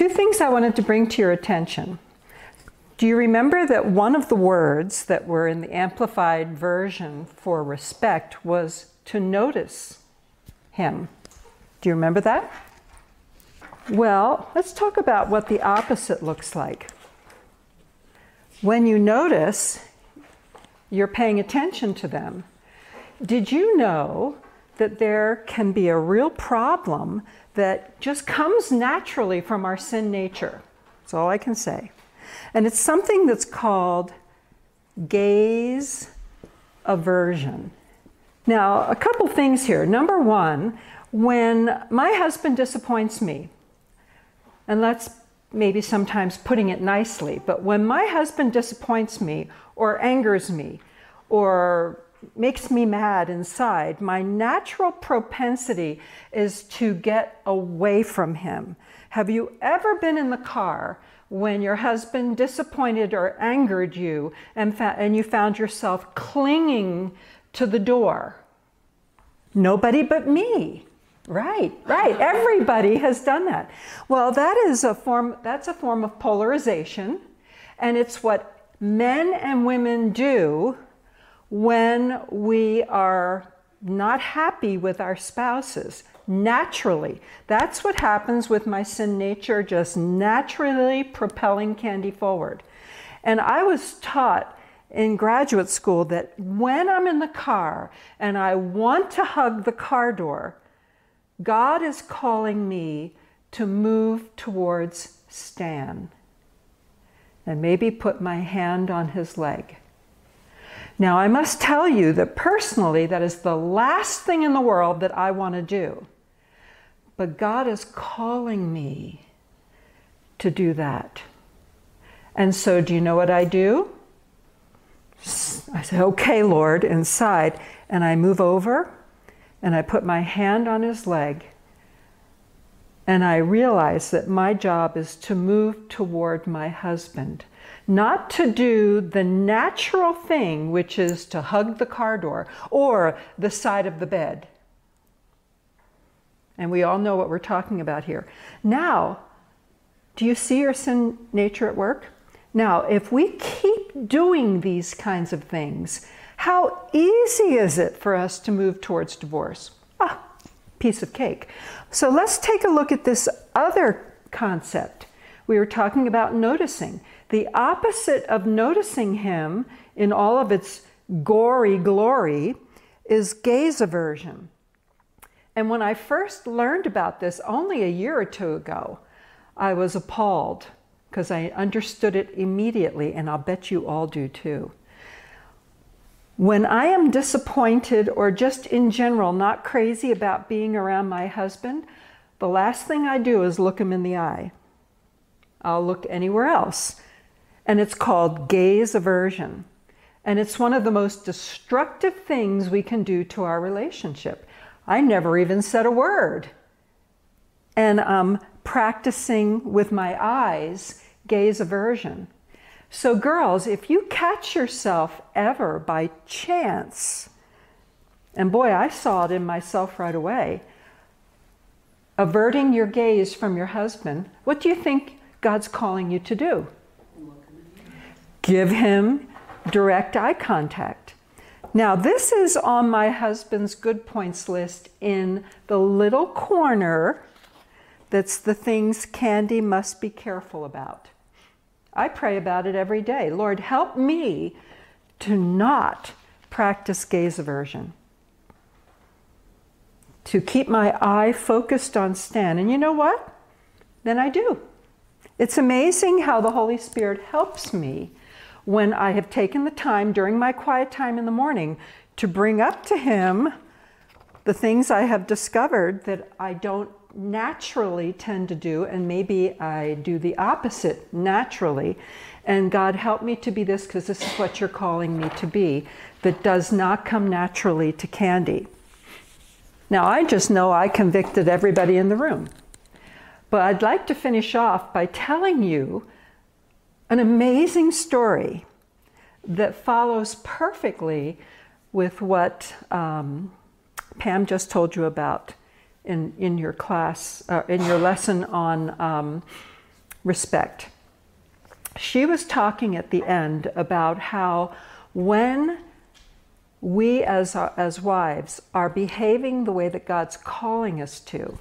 two things I wanted to bring to your attention. Do you remember that one of the words that were in the amplified version for respect was to notice him? Do you remember that? Well, let's talk about what the opposite looks like. When you notice, you're paying attention to them. Did you know that there can be a real problem that just comes naturally from our sin nature? That's all I can say. And it's something that's called gaze aversion. Now, a couple things here. Number one, when my husband disappoints me, and that's maybe sometimes putting it nicely, but when my husband disappoints me or angers me or makes me mad inside, my natural propensity is to get away from him. Have you ever been in the car when your husband disappointed or angered you and, fa- and you found yourself clinging to the door. Nobody but me. Right, right. Everybody has done that. Well, that is a form that's a form of polarization and it's what men and women do when we are not happy with our spouses naturally. That's what happens with my sin nature, just naturally propelling Candy forward. And I was taught in graduate school that when I'm in the car and I want to hug the car door, God is calling me to move towards Stan and maybe put my hand on his leg. Now, I must tell you that personally, that is the last thing in the world that I want to do. But God is calling me to do that. And so, do you know what I do? I say, okay, Lord, inside. And I move over and I put my hand on his leg. And I realize that my job is to move toward my husband, not to do the natural thing, which is to hug the car door or the side of the bed. And we all know what we're talking about here. Now, do you see your sin nature at work? Now, if we keep doing these kinds of things, how easy is it for us to move towards divorce? Ah, piece of cake. So let's take a look at this other concept. We were talking about noticing. The opposite of noticing him in all of its gory glory is gaze aversion. And when I first learned about this only a year or two ago, I was appalled because I understood it immediately, and I'll bet you all do too. When I am disappointed or just in general not crazy about being around my husband, the last thing I do is look him in the eye. I'll look anywhere else. And it's called gaze aversion. And it's one of the most destructive things we can do to our relationship. I never even said a word. And I'm practicing with my eyes gaze aversion. So, girls, if you catch yourself ever by chance, and boy, I saw it in myself right away, averting your gaze from your husband, what do you think God's calling you to do? Give him direct eye contact. Now, this is on my husband's good points list in the little corner that's the things Candy must be careful about. I pray about it every day. Lord, help me to not practice gaze aversion, to keep my eye focused on Stan. And you know what? Then I do. It's amazing how the Holy Spirit helps me when I have taken the time during my quiet time in the morning to bring up to Him the things I have discovered that I don't naturally tend to do, and maybe I do the opposite naturally. And God, help me to be this because this is what you're calling me to be, that does not come naturally to Candy. Now, I just know I convicted everybody in the room. But I'd like to finish off by telling you an amazing story that follows perfectly with what um, Pam just told you about in, in your class, uh, in your lesson on um, respect. She was talking at the end about how when we as, as wives are behaving the way that God's calling us to,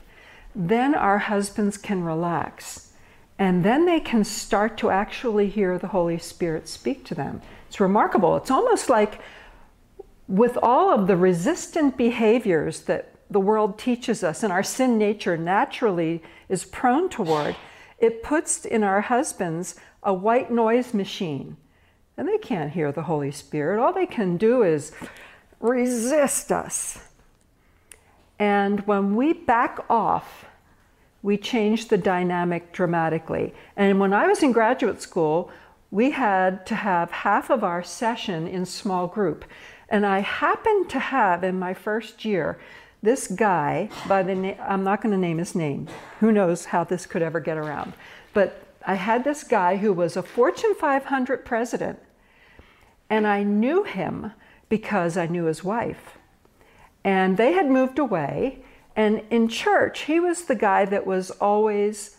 then our husbands can relax. And then they can start to actually hear the Holy Spirit speak to them. It's remarkable. It's almost like with all of the resistant behaviors that the world teaches us and our sin nature naturally is prone toward, it puts in our husbands a white noise machine. And they can't hear the Holy Spirit. All they can do is resist us. And when we back off, we changed the dynamic dramatically. And when I was in graduate school, we had to have half of our session in small group. And I happened to have in my first year this guy by the name, I'm not going to name his name. Who knows how this could ever get around. But I had this guy who was a Fortune 500 president. And I knew him because I knew his wife. And they had moved away. And in church, he was the guy that was always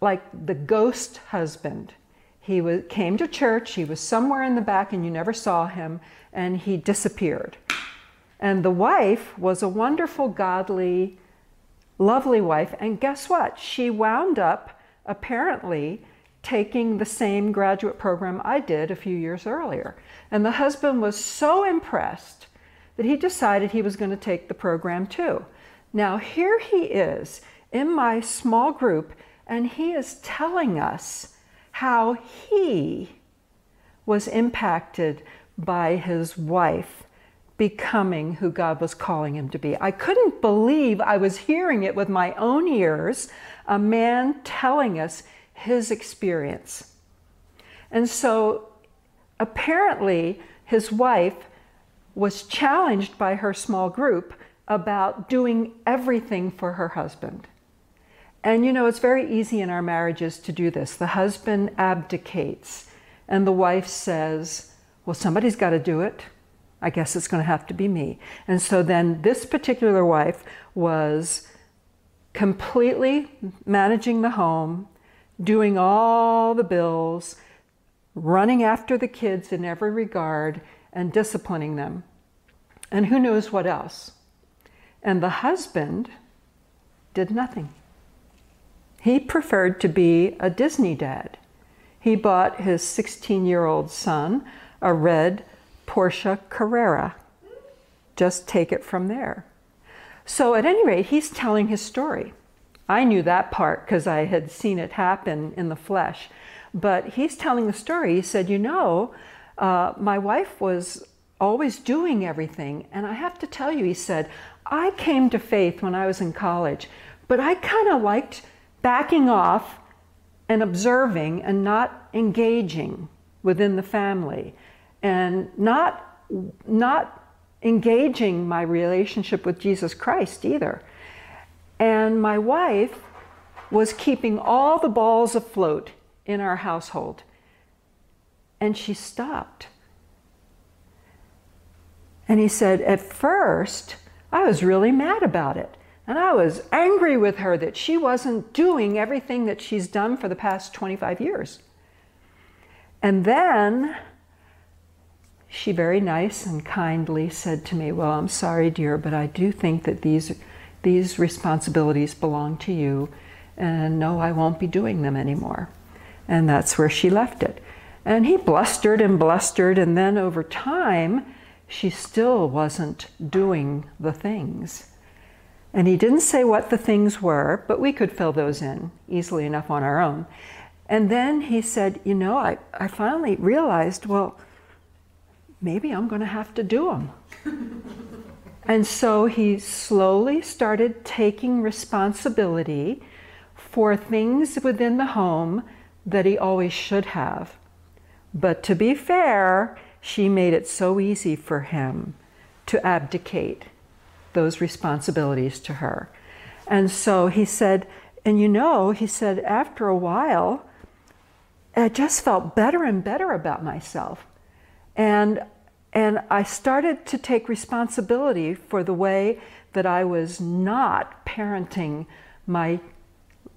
like the ghost husband. He was, came to church, he was somewhere in the back, and you never saw him, and he disappeared. And the wife was a wonderful, godly, lovely wife. And guess what? She wound up apparently taking the same graduate program I did a few years earlier. And the husband was so impressed that he decided he was going to take the program too. Now, here he is in my small group, and he is telling us how he was impacted by his wife becoming who God was calling him to be. I couldn't believe I was hearing it with my own ears, a man telling us his experience. And so apparently, his wife was challenged by her small group about doing everything for her husband. And you know, it's very easy in our marriages to do this. The husband abdicates, and the wife says, Well, somebody's got to do it. I guess it's going to have to be me. And so then this particular wife was completely managing the home, doing all the bills, running after the kids in every regard, and disciplining them. And who knows what else. And the husband did nothing. He preferred to be a Disney dad. He bought his 16 year old son a red Porsche Carrera. Just take it from there. So, at any rate, he's telling his story. I knew that part because I had seen it happen in the flesh. But he's telling the story. He said, You know, uh, my wife was always doing everything. And I have to tell you, he said, I came to faith when I was in college, but I kind of liked backing off and observing and not engaging within the family and not, not engaging my relationship with Jesus Christ either. And my wife was keeping all the balls afloat in our household. And she stopped. And he said, At first, I was really mad about it. And I was angry with her that she wasn't doing everything that she's done for the past 25 years. And then she very nice and kindly said to me, Well, I'm sorry, dear, but I do think that these these responsibilities belong to you, and no, I won't be doing them anymore. And that's where she left it. And he blustered and blustered, and then over time, she still wasn't doing the things. And he didn't say what the things were, but we could fill those in easily enough on our own. And then he said, You know, I, I finally realized, well, maybe I'm going to have to do them. And so he slowly started taking responsibility for things within the home that he always should have. But to be fair, she made it so easy for him to abdicate those responsibilities to her. And so he said, and you know, he said, after a while, I just felt better and better about myself. And and I started to take responsibility for the way that I was not parenting my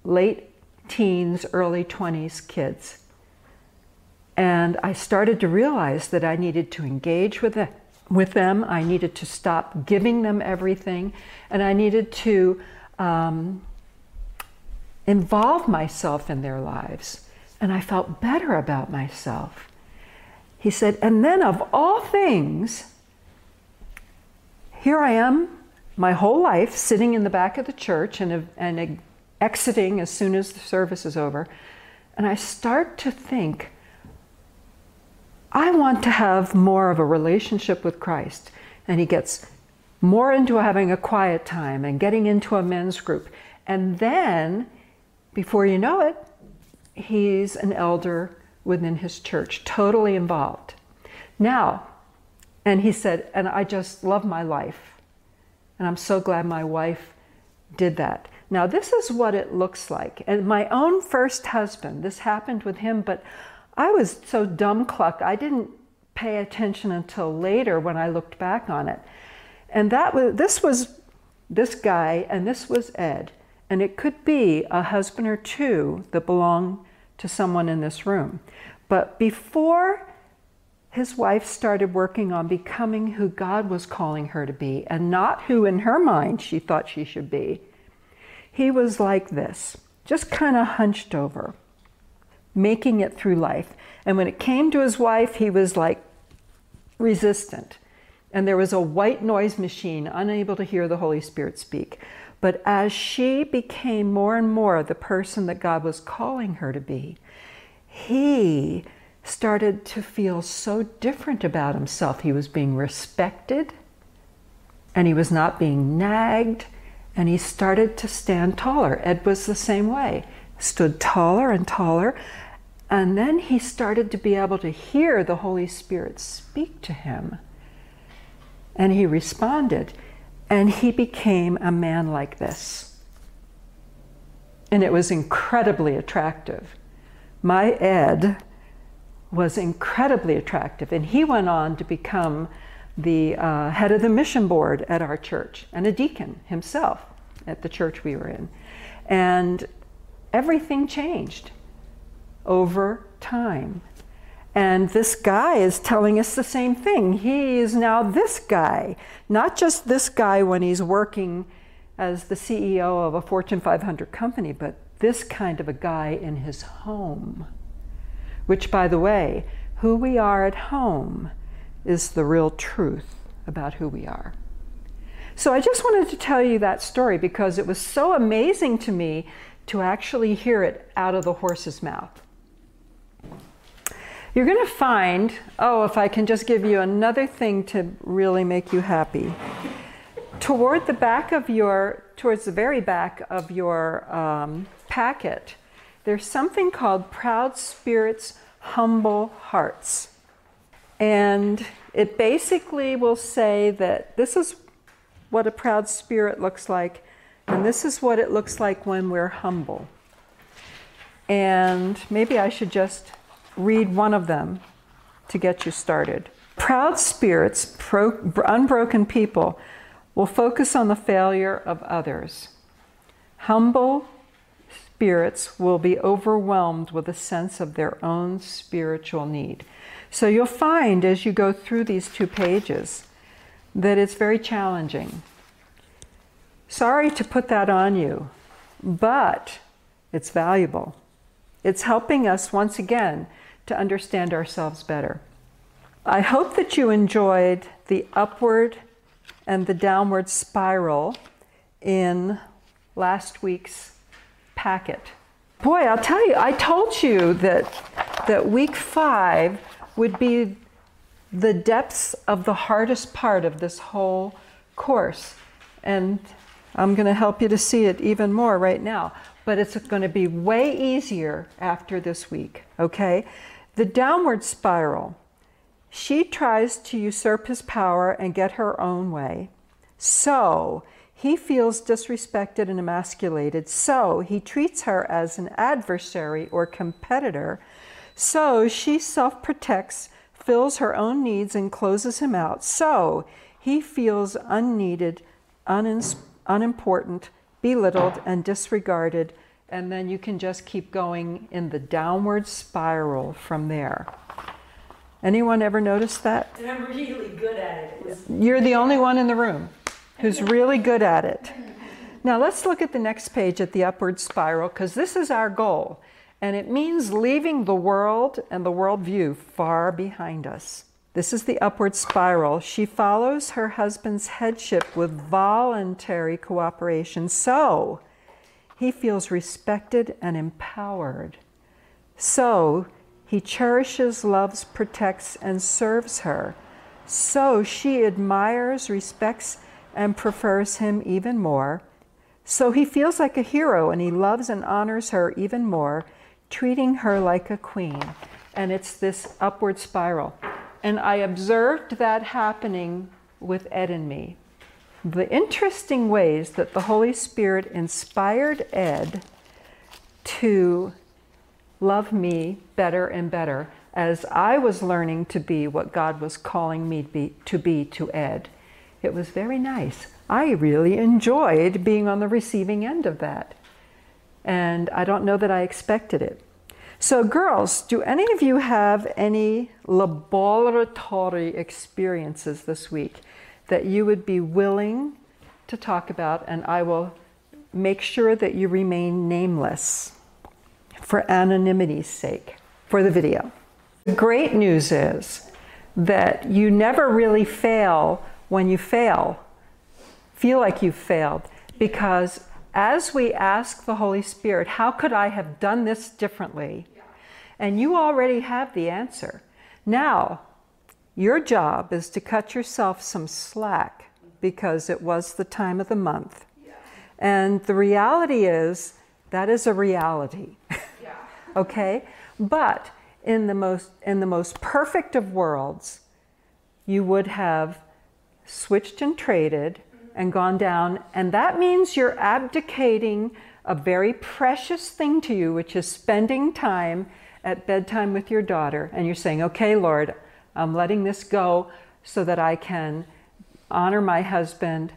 late teens, early 20s kids. And I started to realize that I needed to engage with, with them. I needed to stop giving them everything. And I needed to um, involve myself in their lives. And I felt better about myself. He said, and then of all things, here I am, my whole life, sitting in the back of the church and, and exiting as soon as the service is over. And I start to think, I want to have more of a relationship with Christ. And he gets more into having a quiet time and getting into a men's group. And then, before you know it, he's an elder within his church, totally involved. Now, and he said, and I just love my life. And I'm so glad my wife did that. Now, this is what it looks like. And my own first husband, this happened with him, but I was so dumb cluck, I didn't pay attention until later when I looked back on it. And that was this was this guy and this was Ed. And it could be a husband or two that belong to someone in this room. But before his wife started working on becoming who God was calling her to be and not who in her mind she thought she should be, he was like this, just kind of hunched over making it through life. And when it came to his wife, he was like resistant. And there was a white noise machine, unable to hear the Holy Spirit speak. But as she became more and more the person that God was calling her to be, he started to feel so different about himself. He was being respected and he was not being nagged and he started to stand taller. Ed was the same way, stood taller and taller and then he started to be able to hear the Holy Spirit speak to him. And he responded, and he became a man like this. And it was incredibly attractive. My Ed was incredibly attractive, and he went on to become the uh, head of the mission board at our church and a deacon himself at the church we were in. And everything changed over time. And this guy is telling us the same thing. He is now this guy, not just this guy when he's working as the CEO of a Fortune 500 company, but this kind of a guy in his home. Which, by the way, who we are at home is the real truth about who we are. So I just wanted to tell you that story because it was so amazing to me to actually hear it out of the horse's mouth. You're going to find, oh, if I can just give you another thing to really make you happy. Toward the back of your, towards the very back of your um, packet, there's something called Proud Spirits, Humble Hearts. And it basically will say that this is what a proud spirit looks like, and this is what it looks like when we're humble. And maybe I should just read one of them to get you started. Proud spirits, pro- unbroken people, will focus on the failure of others. Humble spirits will be overwhelmed with a sense of their own spiritual need. So you'll find as you go through these two pages that it's very challenging. Sorry to put that on you, but it's valuable. It's helping us once again to understand ourselves better. I hope that you enjoyed the upward and the downward spiral in last week's packet. Boy, I'll tell you, I told you that, that week five would be the depths of the hardest part of this whole course. And I'm going to help you to see it even more right now. But it's going to be way easier after this week, okay? The downward spiral. She tries to usurp his power and get her own way. So he feels disrespected and emasculated. So he treats her as an adversary or competitor. So she self protects, fills her own needs, and closes him out. So he feels unneeded, unimportant, belittled, and disregarded, and then you can just keep going in the downward spiral from there. Anyone ever noticed that? And I'm really good at it. You're the only one in the room who's really good at it. Now let's look at the next page at the upward spiral because this is our goal. And it means leaving the world and the worldview far behind us. This is the upward spiral. She follows her husband's headship with voluntary cooperation. So he feels respected and empowered. So he cherishes, loves, protects, and serves her. So she admires, respects, and prefers him even more. So he feels like a hero and he loves and honors her even more, treating her like a queen. And it's this upward spiral. And I observed that happening with Ed and me. The interesting ways that the Holy Spirit inspired Ed to love me better and better as I was learning to be what God was calling me to be to, be to Ed. It was very nice. I really enjoyed being on the receiving end of that. And I don't know that I expected it. So, girls, do any of you have any laboratory experiences this week that you would be willing to talk about? And I will make sure that you remain nameless for anonymity's sake for the video. The great news is that you never really fail when you fail, feel like you failed, because as we ask the Holy Spirit, how could I have done this differently? And you already have the answer. Now, your job is to cut yourself some slack because it was the time of the month. And the reality is that is a reality. Yeah. okay? But in the most in the most perfect of worlds, you would have switched and traded mm-hmm. and gone down, and that means you're abdicating a very precious thing to you, which is spending time at bedtime with your daughter and you're saying, okay, Lord, I'm letting this go so that I can honor my husband.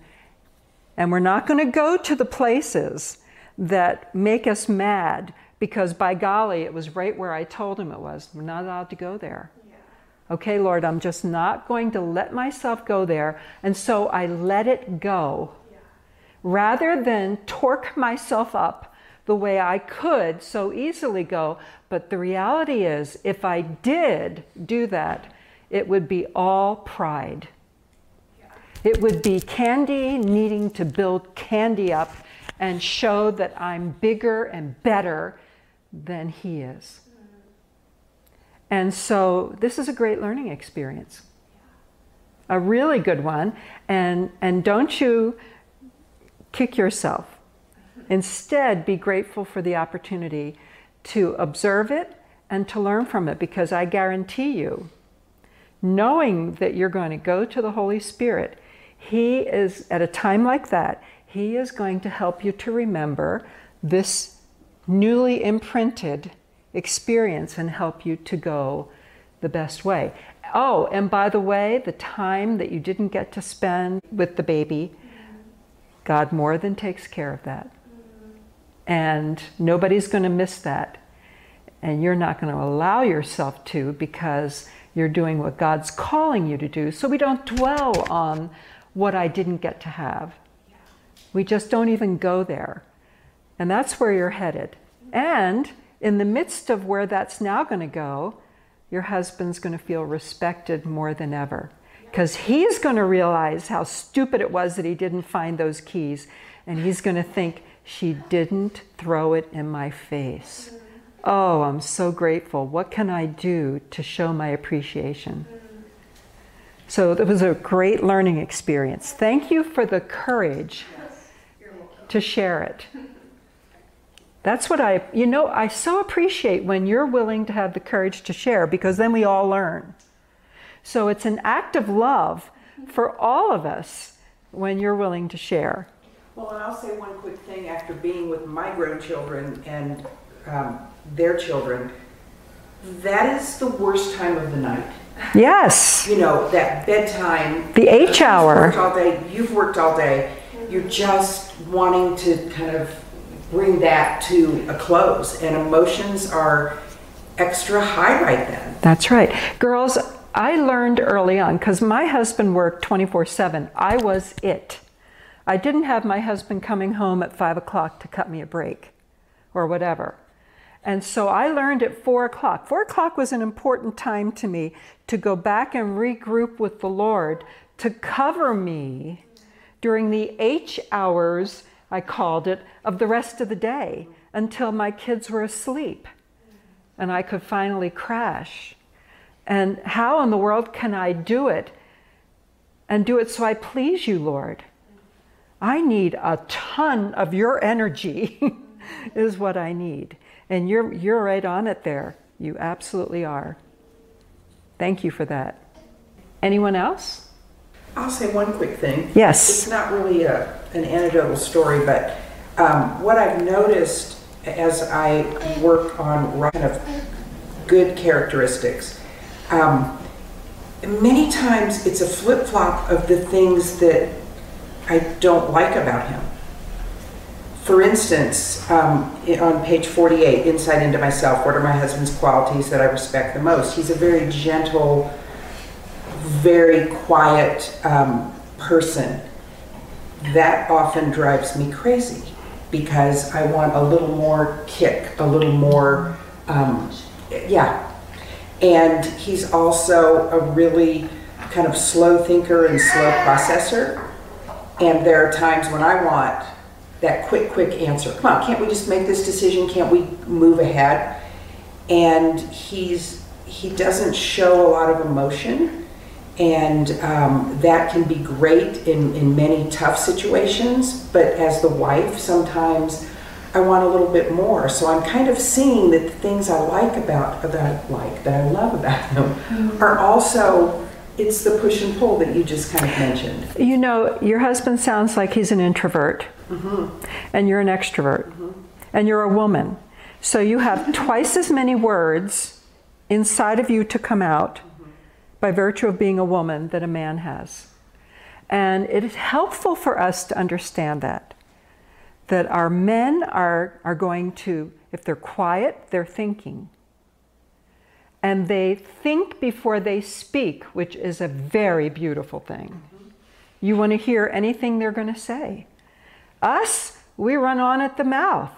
And we're not going to go to the places that make us mad because by golly, it was right where I told him it was. We're not allowed to go there. Okay, Lord, I'm just not going to let myself go there. And so I let it go. Yeah. Rather than torque myself up the way I could so easily go. But the reality is, if I did do that, it would be all pride. It would be Candy needing to build Candy up and show that I'm bigger and better than he is. And so this is a great learning experience. A really good one. And, and don't you kick yourself Instead, be grateful for the opportunity to observe it and to learn from it because I guarantee you, knowing that you're going to go to the Holy Spirit, He is, at a time like that, He is going to help you to remember this newly imprinted experience and help you to go the best way. Oh, and by the way, the time that you didn't get to spend with the baby, God more than takes care of that. And nobody's going to miss that. And you're not going to allow yourself to because you're doing what God's calling you to do. So we don't dwell on what I didn't get to have. We just don't even go there. And that's where you're headed. And in the midst of where that's now going to go, your husband's going to feel respected more than ever. Because he's going to realize how stupid it was that he didn't find those keys. And he's going to think, she didn't throw it in my face. Oh, I'm so grateful. What can I do to show my appreciation? So it was a great learning experience. Thank you for the courage to share it. That's what I, you know, I so appreciate when you're willing to have the courage to share because then we all learn. So it's an act of love for all of us when you're willing to share. Well, and I'll say one quick thing after being with my grandchildren and um, their children. That is the worst time of the night. Yes. You know, that bedtime. The H hour. Worked all day, you've worked all day. You're just wanting to kind of bring that to a close. And emotions are extra high right then. That's right. Girls, I learned early on because my husband worked 24 7. I was it. I didn't have my husband coming home at 5 o'clock to cut me a break or whatever. And so I learned at 4 o'clock. 4 o'clock was an important time to me to go back and regroup with the Lord to cover me during the H hours, I called it, of the rest of the day until my kids were asleep and I could finally crash. And how in the world can I do it and do it so I please you, Lord? I need a ton of your energy, is what I need. And you're, you're right on it there. You absolutely are. Thank you for that. Anyone else? I'll say one quick thing. Yes. It's not really a, an anecdotal story, but um, what I've noticed as I work on kind of good characteristics, um, many times it's a flip flop of the things that I don't like about him. For instance, um, on page 48, Insight into Myself, what are my husband's qualities that I respect the most? He's a very gentle, very quiet um, person. That often drives me crazy because I want a little more kick, a little more, um, yeah. And he's also a really kind of slow thinker and slow processor. And there are times when I want that quick, quick answer. Come on, can't we just make this decision? Can't we move ahead? And he's he doesn't show a lot of emotion, and um, that can be great in in many tough situations. But as the wife, sometimes I want a little bit more. So I'm kind of seeing that the things I like about that I like that I love about him mm-hmm. are also it's the push and pull that you just kind of mentioned. You know, your husband sounds like he's an introvert, mm-hmm. and you're an extrovert, mm-hmm. and you're a woman. So you have twice as many words inside of you to come out mm-hmm. by virtue of being a woman that a man has. And it is helpful for us to understand that. That our men are, are going to, if they're quiet, they're thinking and they think before they speak, which is a very beautiful thing. You want to hear anything they're going to say. Us, we run on at the mouth.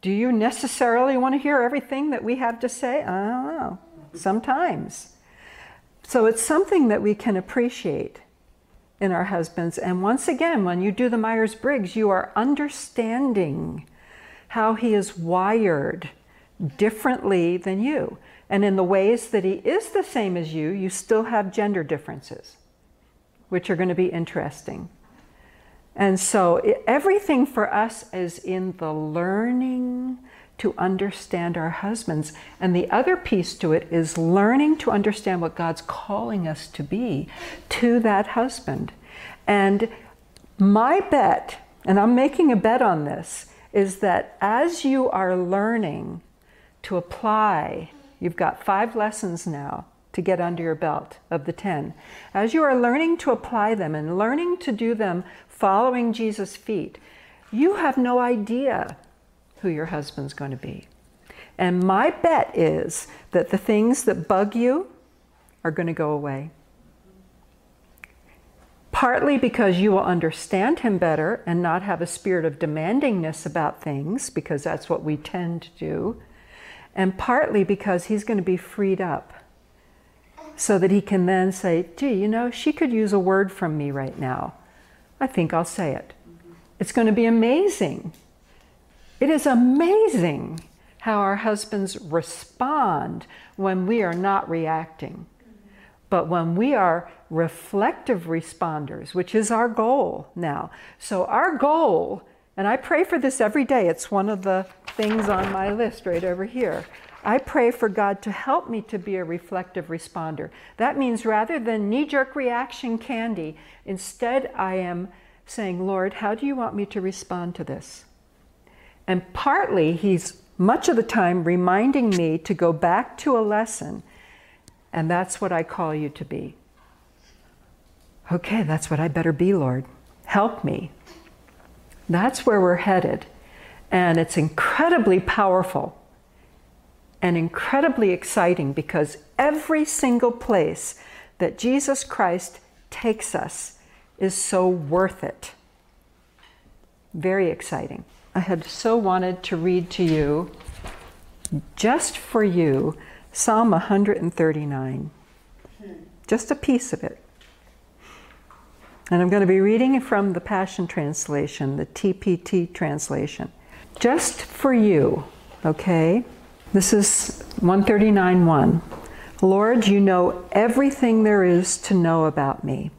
Do you necessarily want to hear everything that we have to say? I don't know. Sometimes. So it's something that we can appreciate in our husbands. And once again, when you do the Myers Briggs, you are understanding how he is wired differently than you. And in the ways that he is the same as you, you still have gender differences, which are going to be interesting. And so everything for us is in the learning to understand our husbands. And the other piece to it is learning to understand what God's calling us to be to that husband. And my bet, and I'm making a bet on this, is that as you are learning to apply You've got five lessons now to get under your belt of the 10. As you are learning to apply them and learning to do them following Jesus' feet, you have no idea who your husband's going to be. And my bet is that the things that bug you are going to go away. Partly because you will understand him better and not have a spirit of demandingness about things, because that's what we tend to do and partly because he's going to be freed up so that he can then say, gee, you know, she could use a word from me right now. I think I'll say it. It's going to be amazing. It is amazing how our husbands respond when we are not reacting. But when we are reflective responders, which is our goal now. So, our goal and I pray for this every day. It's one of the things on my list right over here. I pray for God to help me to be a reflective responder. That means rather than knee jerk reaction candy, instead I am saying, Lord, how do you want me to respond to this? And partly He's much of the time reminding me to go back to a lesson, and that's what I call you to be. Okay, that's what I better be, Lord. Help me. That's where we're headed. And it's incredibly powerful and incredibly exciting because every single place that Jesus Christ takes us is so worth it. Very exciting. I had so wanted to read to you, just for you, Psalm 139, just a piece of it. And I'm going to be reading from the Passion Translation, the TPT translation. Just for you, okay? This is 139.1. Lord, you know everything there is to know about me.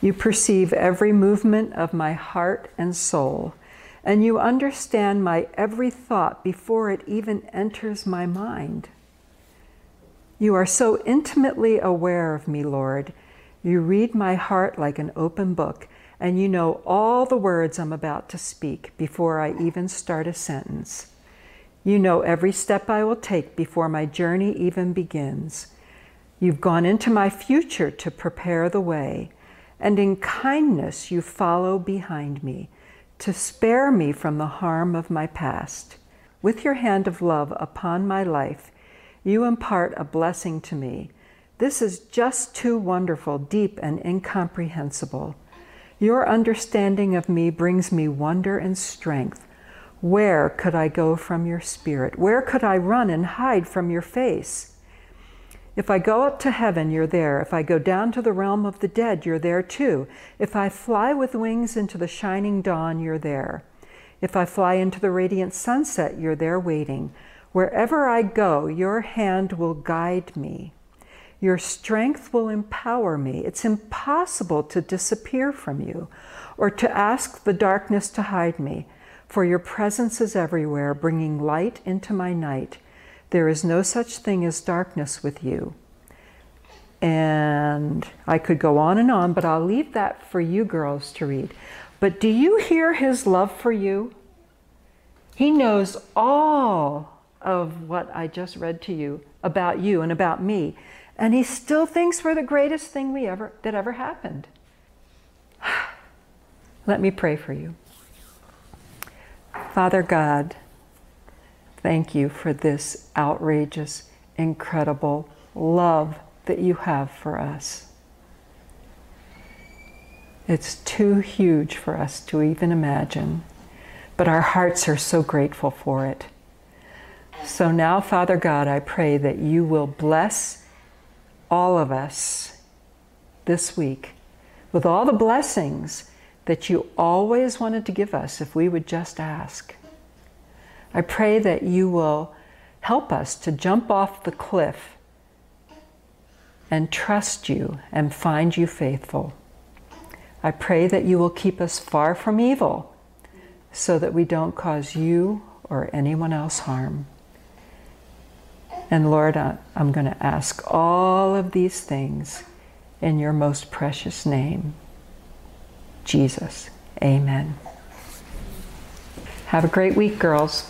You perceive every movement of my heart and soul, and you understand my every thought before it even enters my mind. You are so intimately aware of me, Lord. You read my heart like an open book, and you know all the words I'm about to speak before I even start a sentence. You know every step I will take before my journey even begins. You've gone into my future to prepare the way, and in kindness you follow behind me to spare me from the harm of my past. With your hand of love upon my life, you impart a blessing to me. This is just too wonderful, deep, and incomprehensible. Your understanding of me brings me wonder and strength. Where could I go from your spirit? Where could I run and hide from your face? If I go up to heaven, you're there. If I go down to the realm of the dead, you're there too. If I fly with wings into the shining dawn, you're there. If I fly into the radiant sunset, you're there waiting. Wherever I go, your hand will guide me. Your strength will empower me. It's impossible to disappear from you or to ask the darkness to hide me for your presence is everywhere, bringing light into my night. There is no such thing as darkness with you. And I could go on and on, but I'll leave that for you girls to read. But do you hear his love for you? He knows all of what I just read to you about you and about me. And he still thinks we're the greatest thing we ever that ever happened. Let me pray for you. Father God, thank you for this outrageous, incredible love that you have for us. It's too huge for us to even imagine, but our hearts are so grateful for it. So now, Father God, I pray that you will bless all of us this week with all the blessings that you always wanted to give us if we would just ask. I pray that you will help us to jump off the cliff and trust you and find you faithful. I pray that you will keep us far from evil so that we don't cause you or anyone else harm. And Lord, I'm going to ask all of these things in your most precious name. Jesus. Amen. Have a great week, girls.